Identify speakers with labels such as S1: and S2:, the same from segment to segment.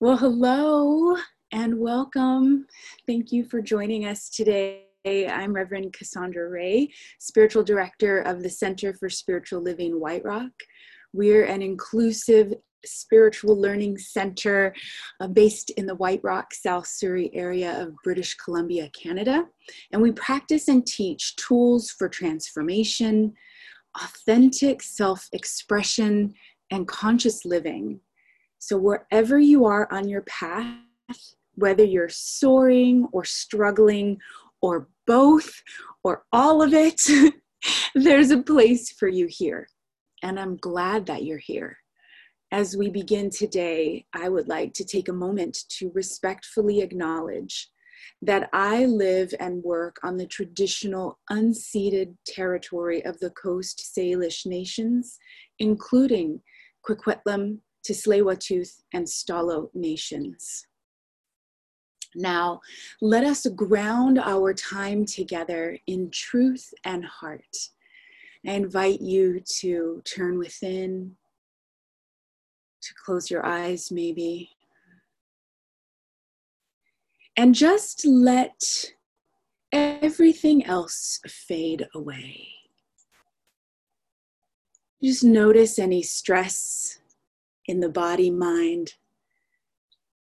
S1: Well, hello and welcome. Thank you for joining us today. I'm Reverend Cassandra Ray, Spiritual Director of the Center for Spiritual Living White Rock. We're an inclusive spiritual learning center uh, based in the White Rock, South Surrey area of British Columbia, Canada. And we practice and teach tools for transformation, authentic self expression, and conscious living so, wherever you are on your path, whether you're soaring or struggling or both or all of it, there's a place for you here. And I'm glad that you're here. As we begin today, I would like to take a moment to respectfully acknowledge that I live and work on the traditional unceded territory of the Coast Salish nations, including Coquitlam, tsleil and Stalo nations. Now, let us ground our time together in truth and heart. I invite you to turn within, to close your eyes, maybe, and just let everything else fade away. Just notice any stress, in the body mind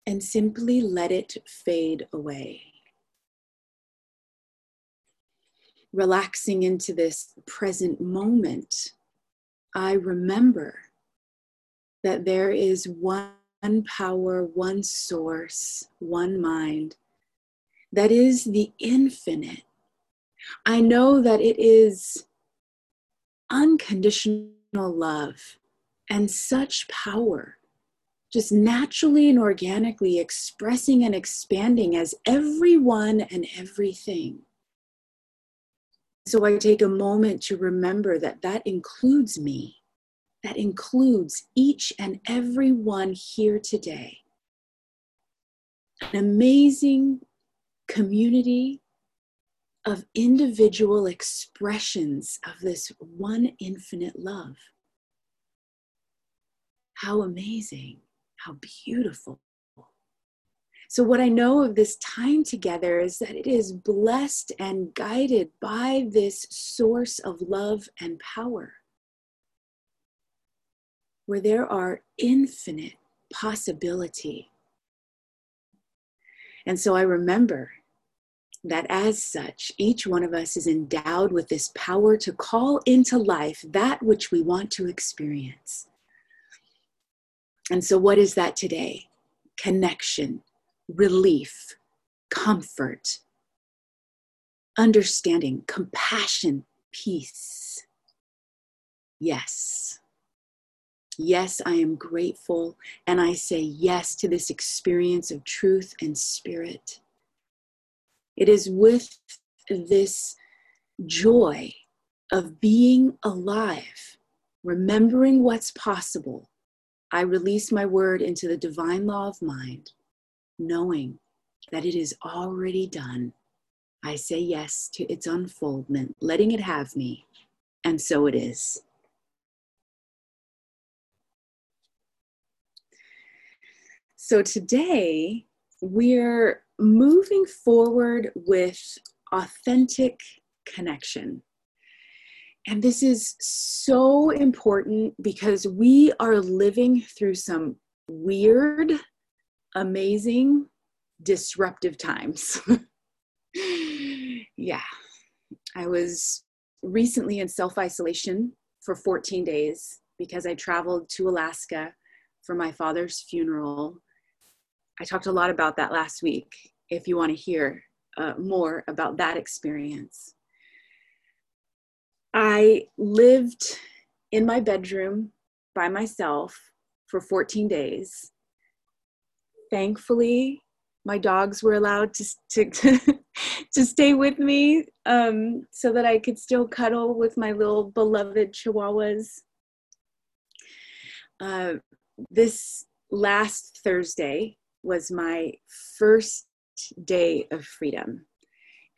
S1: and simply let it fade away. Relaxing into this present moment, I remember that there is one power, one source, one mind that is the infinite. I know that it is unconditional love and such power just naturally and organically expressing and expanding as everyone and everything. So I take a moment to remember that that includes me, that includes each and every one here today. An amazing community of individual expressions of this one infinite love. How amazing, how beautiful. So, what I know of this time together is that it is blessed and guided by this source of love and power, where there are infinite possibility. And so I remember that as such, each one of us is endowed with this power to call into life that which we want to experience. And so, what is that today? Connection, relief, comfort, understanding, compassion, peace. Yes. Yes, I am grateful, and I say yes to this experience of truth and spirit. It is with this joy of being alive, remembering what's possible, I release my word into the divine law of mind, knowing that it is already done. I say yes to its unfoldment, letting it have me, and so it is. So today, we're moving forward with authentic connection. And this is so important because we are living through some weird, amazing, disruptive times. yeah. I was recently in self isolation for 14 days because I traveled to Alaska for my father's funeral. I talked a lot about that last week if you want to hear uh, more about that experience. I lived in my bedroom by myself for 14 days. Thankfully, my dogs were allowed to, to, to stay with me um, so that I could still cuddle with my little beloved chihuahuas. Uh, this last Thursday was my first day of freedom.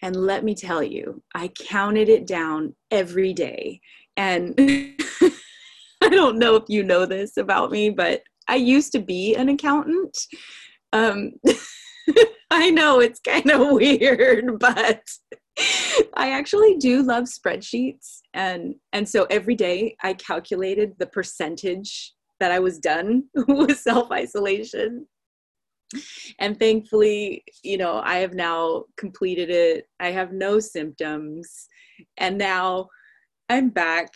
S1: And let me tell you, I counted it down every day. And I don't know if you know this about me, but I used to be an accountant. Um, I know it's kind of weird, but I actually do love spreadsheets and and so every day I calculated the percentage that I was done with self-isolation. And thankfully, you know, I have now completed it. I have no symptoms and now I'm back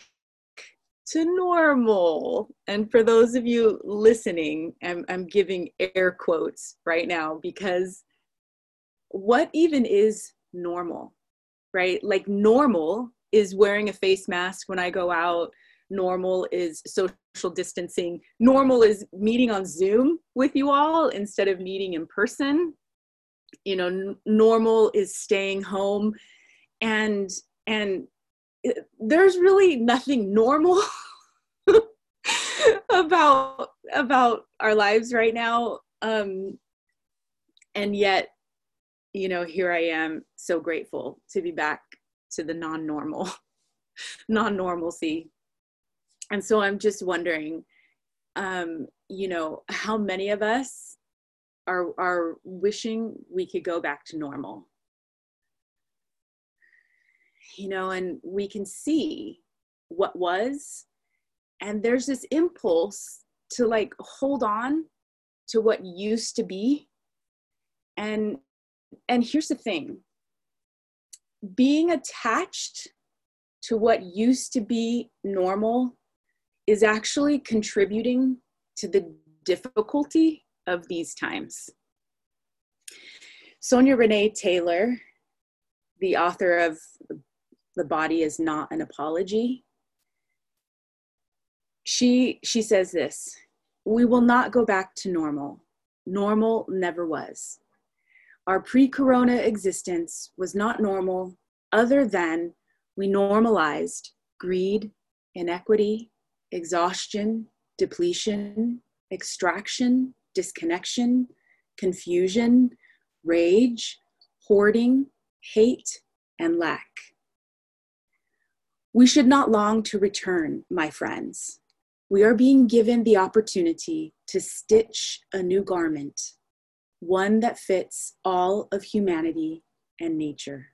S1: to normal. And for those of you listening, I'm, I'm giving air quotes right now because what even is normal? right? Like normal is wearing a face mask when I go out. Normal is social distancing. Normal is meeting on Zoom with you all instead of meeting in person. You know, n- normal is staying home and and it, there's really nothing normal about about our lives right now um and yet you know, here I am so grateful to be back to the non normal, non normalcy. And so I'm just wondering, um, you know, how many of us are, are wishing we could go back to normal? You know, and we can see what was, and there's this impulse to like hold on to what used to be and and here's the thing being attached to what used to be normal is actually contributing to the difficulty of these times. Sonya Renee Taylor, the author of The Body is Not an Apology, she, she says this We will not go back to normal. Normal never was. Our pre corona existence was not normal, other than we normalized greed, inequity, exhaustion, depletion, extraction, disconnection, confusion, rage, hoarding, hate, and lack. We should not long to return, my friends. We are being given the opportunity to stitch a new garment one that fits all of humanity and nature.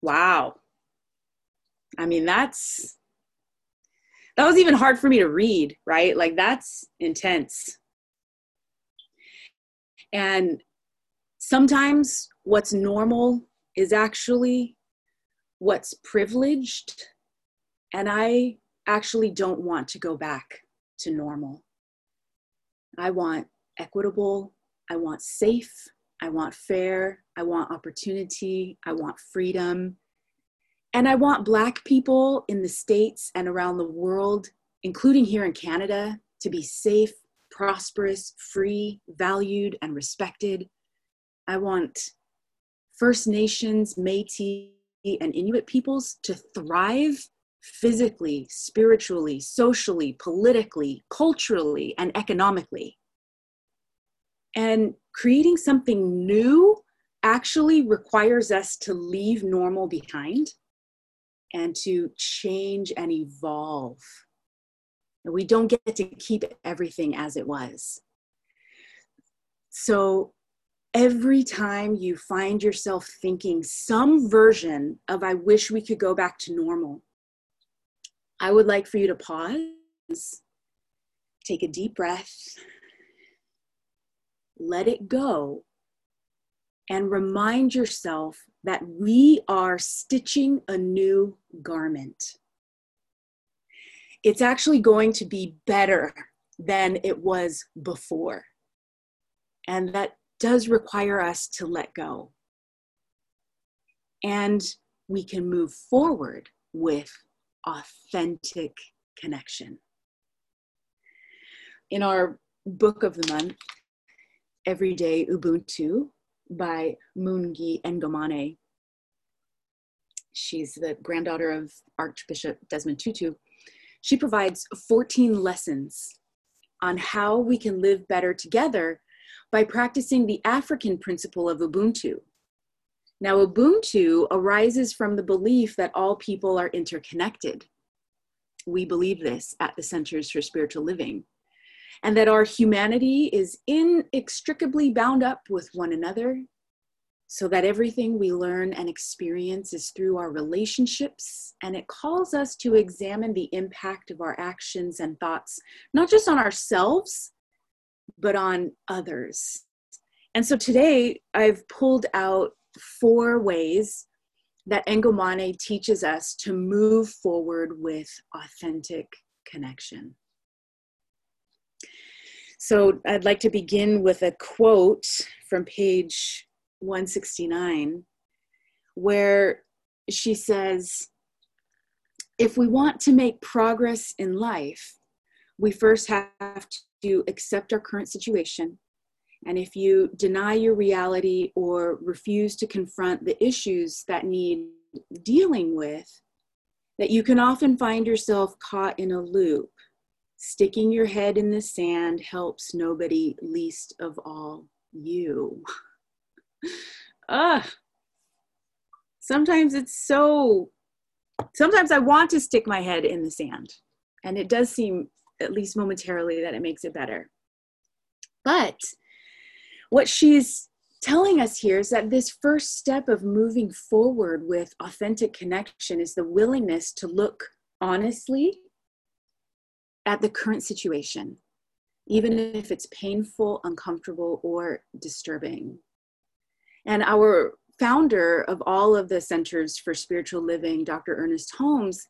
S1: Wow. I mean, that's that was even hard for me to read, right? Like that's intense. And sometimes what's normal is actually what's privileged. And I actually don't want to go back to normal. I want equitable, I want safe, I want fair, I want opportunity, I want freedom. And I want Black people in the States and around the world, including here in Canada, to be safe, prosperous, free, valued, and respected. I want First Nations, Metis, and Inuit peoples to thrive physically, spiritually, socially, politically, culturally, and economically. And creating something new actually requires us to leave normal behind and to change and evolve. We don't get to keep everything as it was. So every time you find yourself thinking some version of, I wish we could go back to normal, I would like for you to pause, take a deep breath, let it go, and remind yourself that we are stitching a new garment. It's actually going to be better than it was before. And that does require us to let go. And we can move forward with authentic connection. In our book of the month, Everyday Ubuntu by Mungi Ngomane, she's the granddaughter of Archbishop Desmond Tutu, she provides 14 lessons on how we can live better together by practicing the African principle of Ubuntu, now, Ubuntu arises from the belief that all people are interconnected. We believe this at the Centers for Spiritual Living, and that our humanity is inextricably bound up with one another, so that everything we learn and experience is through our relationships, and it calls us to examine the impact of our actions and thoughts, not just on ourselves, but on others. And so today I've pulled out four ways that Ngomane teaches us to move forward with authentic connection. So I'd like to begin with a quote from page 169, where she says, If we want to make progress in life, we first have to accept our current situation and if you deny your reality or refuse to confront the issues that need dealing with, that you can often find yourself caught in a loop. Sticking your head in the sand helps nobody, least of all you. Ah, sometimes it's so, sometimes I want to stick my head in the sand. And it does seem, at least momentarily, that it makes it better. But what she's telling us here is that this first step of moving forward with authentic connection is the willingness to look honestly at the current situation, even if it's painful, uncomfortable, or disturbing. And our founder of all of the Centers for Spiritual Living, Dr. Ernest Holmes,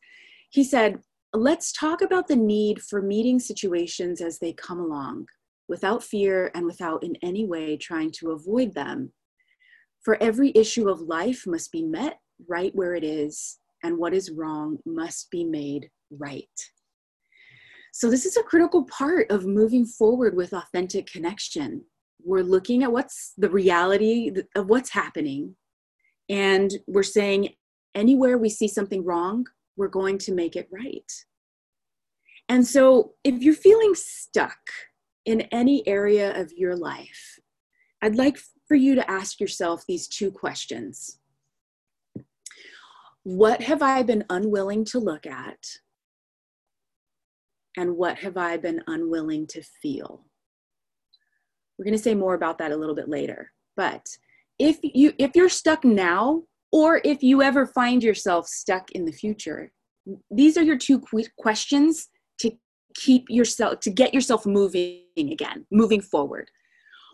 S1: he said, Let's talk about the need for meeting situations as they come along without fear and without in any way trying to avoid them. For every issue of life must be met right where it is, and what is wrong must be made right. So, this is a critical part of moving forward with authentic connection. We're looking at what's the reality of what's happening, and we're saying anywhere we see something wrong, we're going to make it right. And so, if you're feeling stuck, in any area of your life, I'd like for you to ask yourself these two questions What have I been unwilling to look at? And what have I been unwilling to feel? We're going to say more about that a little bit later. But if you if you're stuck now or if you ever find yourself stuck in the future, these are your two questions to keep yourself to get yourself moving again moving forward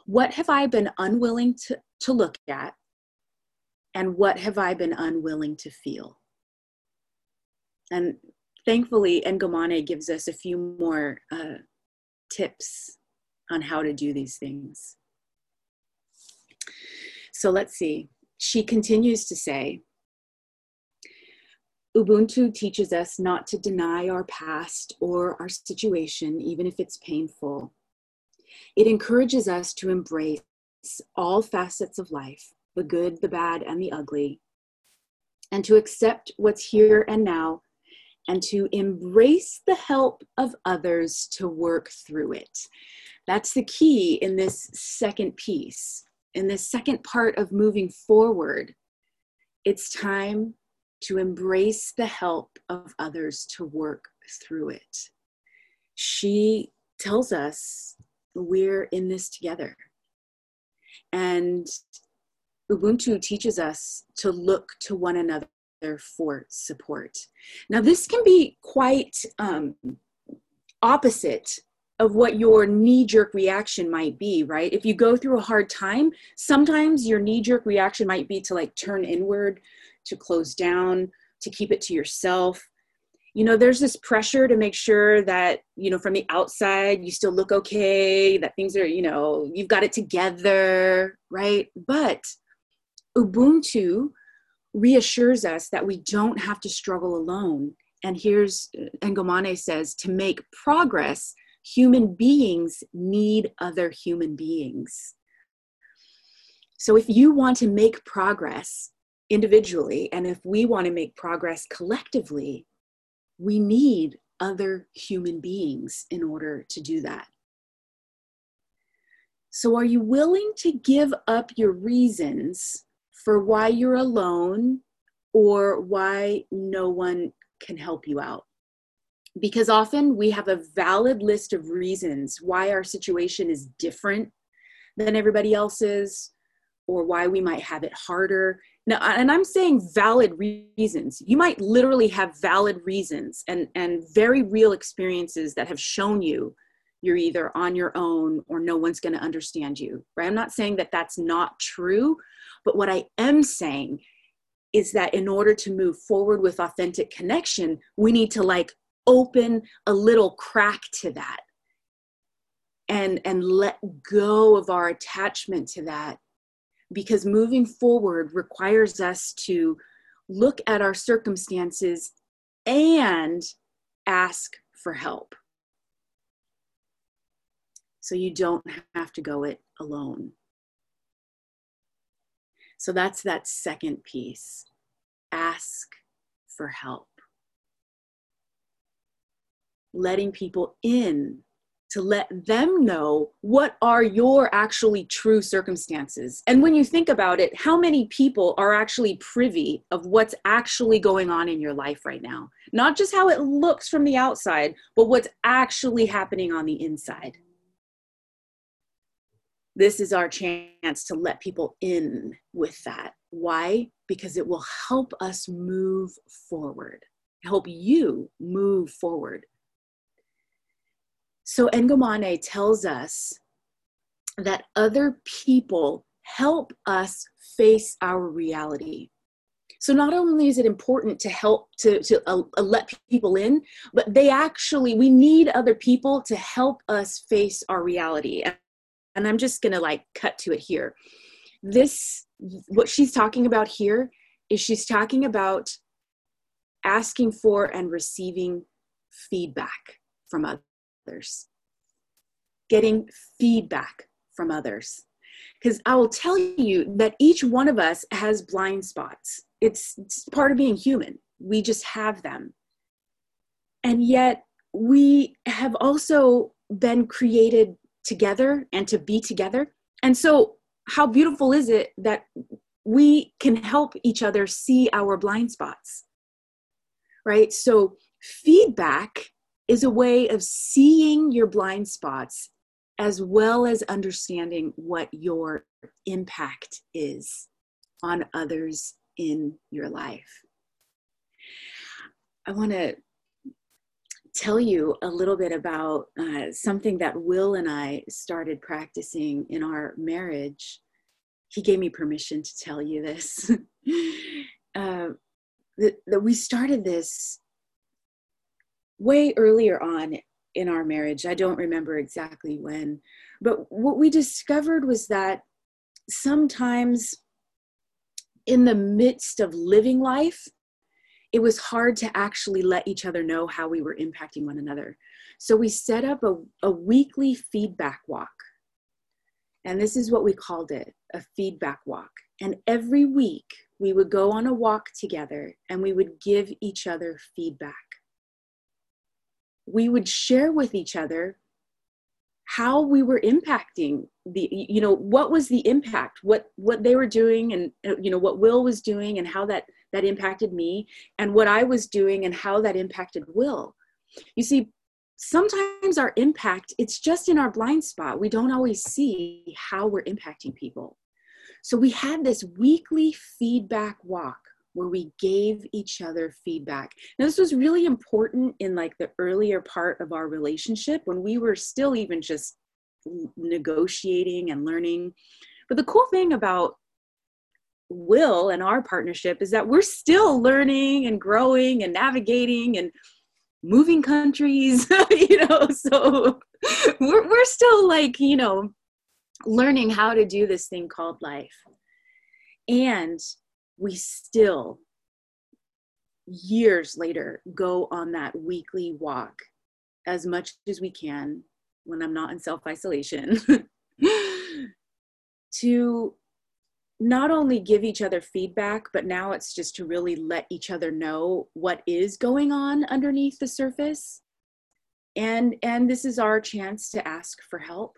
S1: what have i been unwilling to, to look at and what have i been unwilling to feel and thankfully Ngomane gives us a few more uh, tips on how to do these things so let's see she continues to say Ubuntu teaches us not to deny our past or our situation, even if it's painful. It encourages us to embrace all facets of life the good, the bad, and the ugly, and to accept what's here and now, and to embrace the help of others to work through it. That's the key in this second piece, in this second part of moving forward. It's time to embrace the help of others to work through it. She tells us we're in this together. And Ubuntu teaches us to look to one another for support. Now, this can be quite um, opposite of what your knee jerk reaction might be, right? If you go through a hard time, sometimes your knee jerk reaction might be to like turn inward, to close down, to keep it to yourself. You know, there's this pressure to make sure that, you know, from the outside, you still look okay, that things are, you know, you've got it together, right? But Ubuntu reassures us that we don't have to struggle alone. And here's uh, Ngomane says to make progress, human beings need other human beings. So if you want to make progress, individually. And if we want to make progress collectively, we need other human beings in order to do that. So, are you willing to give up your reasons for why you're alone or why no one can help you out? because often we have a valid list of reasons why our situation is different than everybody else's or why we might have it harder. Now and i'm saying valid reasons. You might literally have valid reasons and and very real experiences that have shown you you're either on your own or no one's going to understand you right? I'm not saying that that's not true but what i am saying is that in order to move forward with authentic connection we need to like open a little crack to that and and let go of our attachment to that. Because moving forward requires us to look at our circumstances and ask for help. So you don't have to go it alone so that's that second piece ask for help letting people in to let them know what are your actually true circumstances. And when you think about it, how many people are actually privy of what's actually going on in your life right now? Not just how it looks from the outside, but what's actually happening on the inside. This is our chance to let people in with that. Why? Because it will help us move forward, help you move forward so Ngomane tells us that other people help us face our reality. So not only is it important to help to, to uh, uh, let people in, but they actually, we need other people to help us face our reality. And I'm just gonna like cut to it here. This, what she's talking about here is she's talking about asking for and receiving feedback from others others, getting feedback from others. Because I will tell you that each one of us has blind spots. It's, it's part of being human. We just have them. And yet, we have also been created together and to be together. And so, how beautiful is it that we can help each other see our blind spots? Right? So, feedback is a way of seeing your blind spots as well as understanding what your impact is on others in your life. I want to tell you a little bit about uh, something that Will and I started practicing in our marriage. He gave me permission to tell you this. uh, that, that we started this way earlier on in our marriage. I don't remember exactly when, but what we discovered was that sometimes in the midst of living life, it was hard to actually let each other know how we were impacting one another. So we set up a, a weekly feedback walk. And this is what we called it a feedback walk. And every week we would go on a walk together and we would give each other feedback we would share with each other how we were impacting the you know what was the impact what what they were doing and uh, you know what will was doing and how that that impacted me and what i was doing and how that impacted will you see sometimes our impact it's just in our blind spot we don't always see how we're impacting people so we had this weekly feedback walk where we gave each other feedback. Now, this was really important in like the earlier part of our relationship when we were still even just negotiating and learning. But the cool thing about Will and our partnership is that we're still learning and growing and navigating and moving countries, you know, so we're, we're still like, you know, learning how to do this thing called life. And we still years later go on that weekly walk as much as we can when I'm not in self isolation to not only give each other feedback, but now it's just to really let each other know what is going on underneath the surface. And, and this is our chance to ask for help.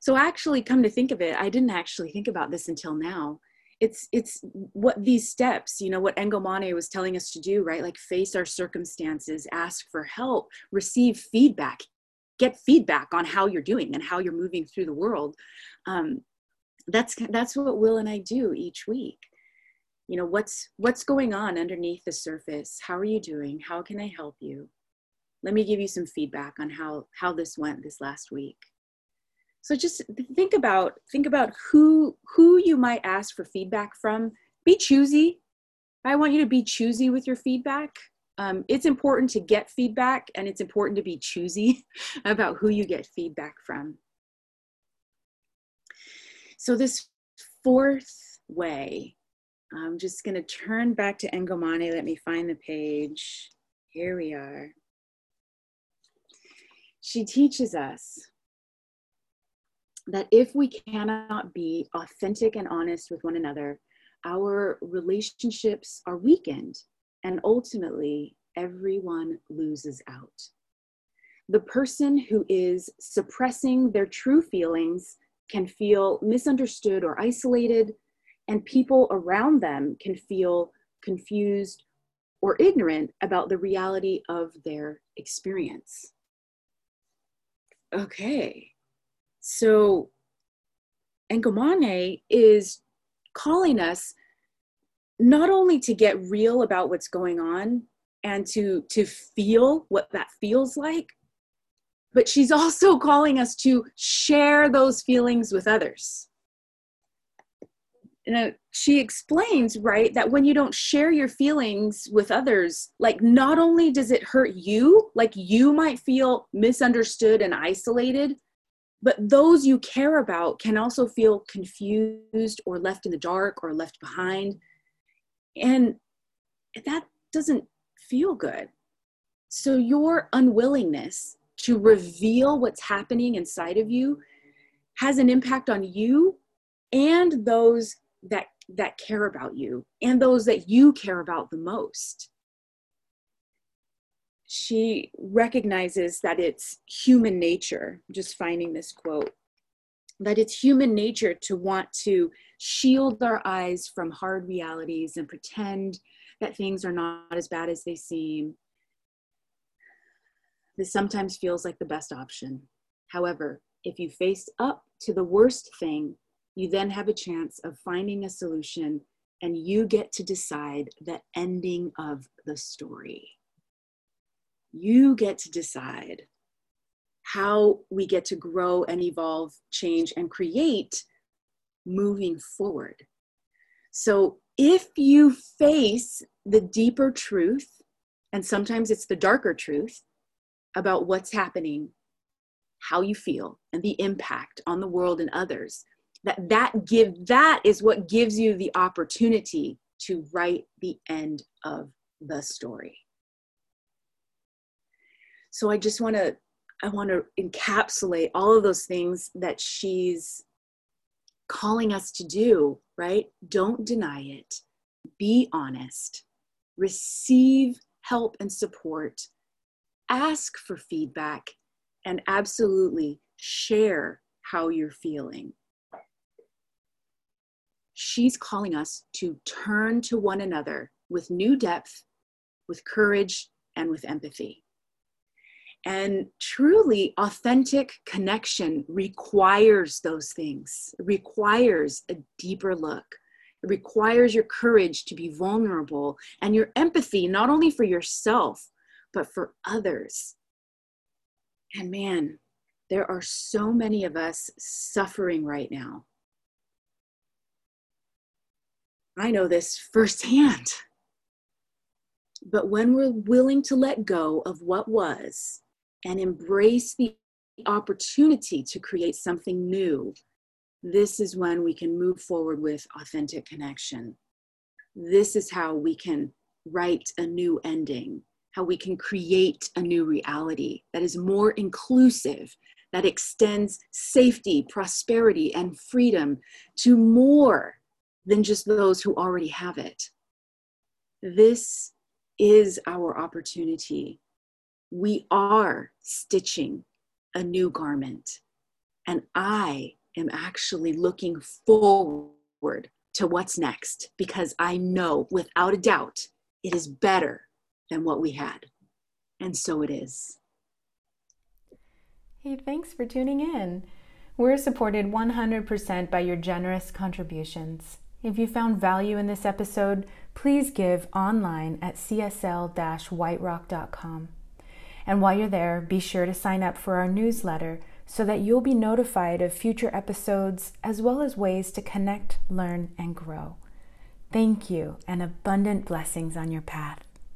S1: So, actually, come to think of it, I didn't actually think about this until now it's it's what these steps you know what Ngomane was telling us to do right like face our circumstances ask for help receive feedback get feedback on how you're doing and how you're moving through the world um, that's that's what will and i do each week. You know what's what's going on underneath the surface? How are you doing? How can i help you? Let me give you some feedback on how how this went this last week. So just think about think about who who you might ask for feedback from. Be choosy. I want you to be choosy with your feedback. Um, it's important to get feedback and it's important to be choosy about who you get feedback from so this fourth way i'm just going to turn back to Ngomane. let me find the page here we are she teaches us that if we cannot be authentic and honest with one another, our relationships are weakened and ultimately everyone loses out. The person who is suppressing their true feelings can feel misunderstood or isolated, and people around them can feel confused or ignorant about the reality of their experience. Okay, so Ngomane is calling us not only to get real about what's going on and to to feel what that feels like but she's also calling us to share those feelings with others. Know she explains right that when you don't share your feelings with others like not only does it hurt you like you might feel misunderstood and isolated but those you care about can also feel confused or left in the dark or left behind. And that doesn't feel good. So your unwillingness to reveal what's happening inside of you has an impact on you and those that that care about you and those that you care about the most she recognizes that it's human nature, just finding this quote, that it's human nature to want to shield our eyes from hard realities and pretend that things are not as bad as they seem. This sometimes feels like the best option. However, if you face up to the worst thing, you then have a chance of finding a solution and you get to decide the ending of the story you get to decide how we get to grow and evolve, change, and create moving forward. So if you face the deeper truth, and sometimes it's the darker truth about what's happening, how you feel, and the impact on the world and others, that that give that is what gives you the opportunity to write the end of the story. So I just want to I want to encapsulate all of those things that she's calling us to do, right? Don't deny it. Be honest. Receive help and support. Ask for feedback and absolutely share how you're feeling. She's calling us to turn to one another with new depth, with courage, and with empathy. And truly authentic connection requires those things, it requires a deeper look. It requires your courage to be vulnerable and your empathy, not only for yourself, but for others. And man, there are so many of us suffering right now. I know this firsthand. But when we're willing to let go of what was and embrace the opportunity to create something new, this is when we can move forward with authentic connection. This is how we can write a new ending, how we can create a new reality that is more inclusive, that extends safety, prosperity, and freedom to more than just those who already have it. This is our opportunity we are stitching a new garment. And I am actually looking forward to what's next because I know without a doubt it is better than what we had. And so it is.
S2: Hey, thanks for tuning in. We're supported 100% by your generous contributions. If you found value in this episode, please give online at csl whiterock.com. And while you're there, be sure to sign up for our newsletter so that you'll be notified of future episodes as well as ways to connect, learn, and grow. Thank you, and abundant blessings on your path.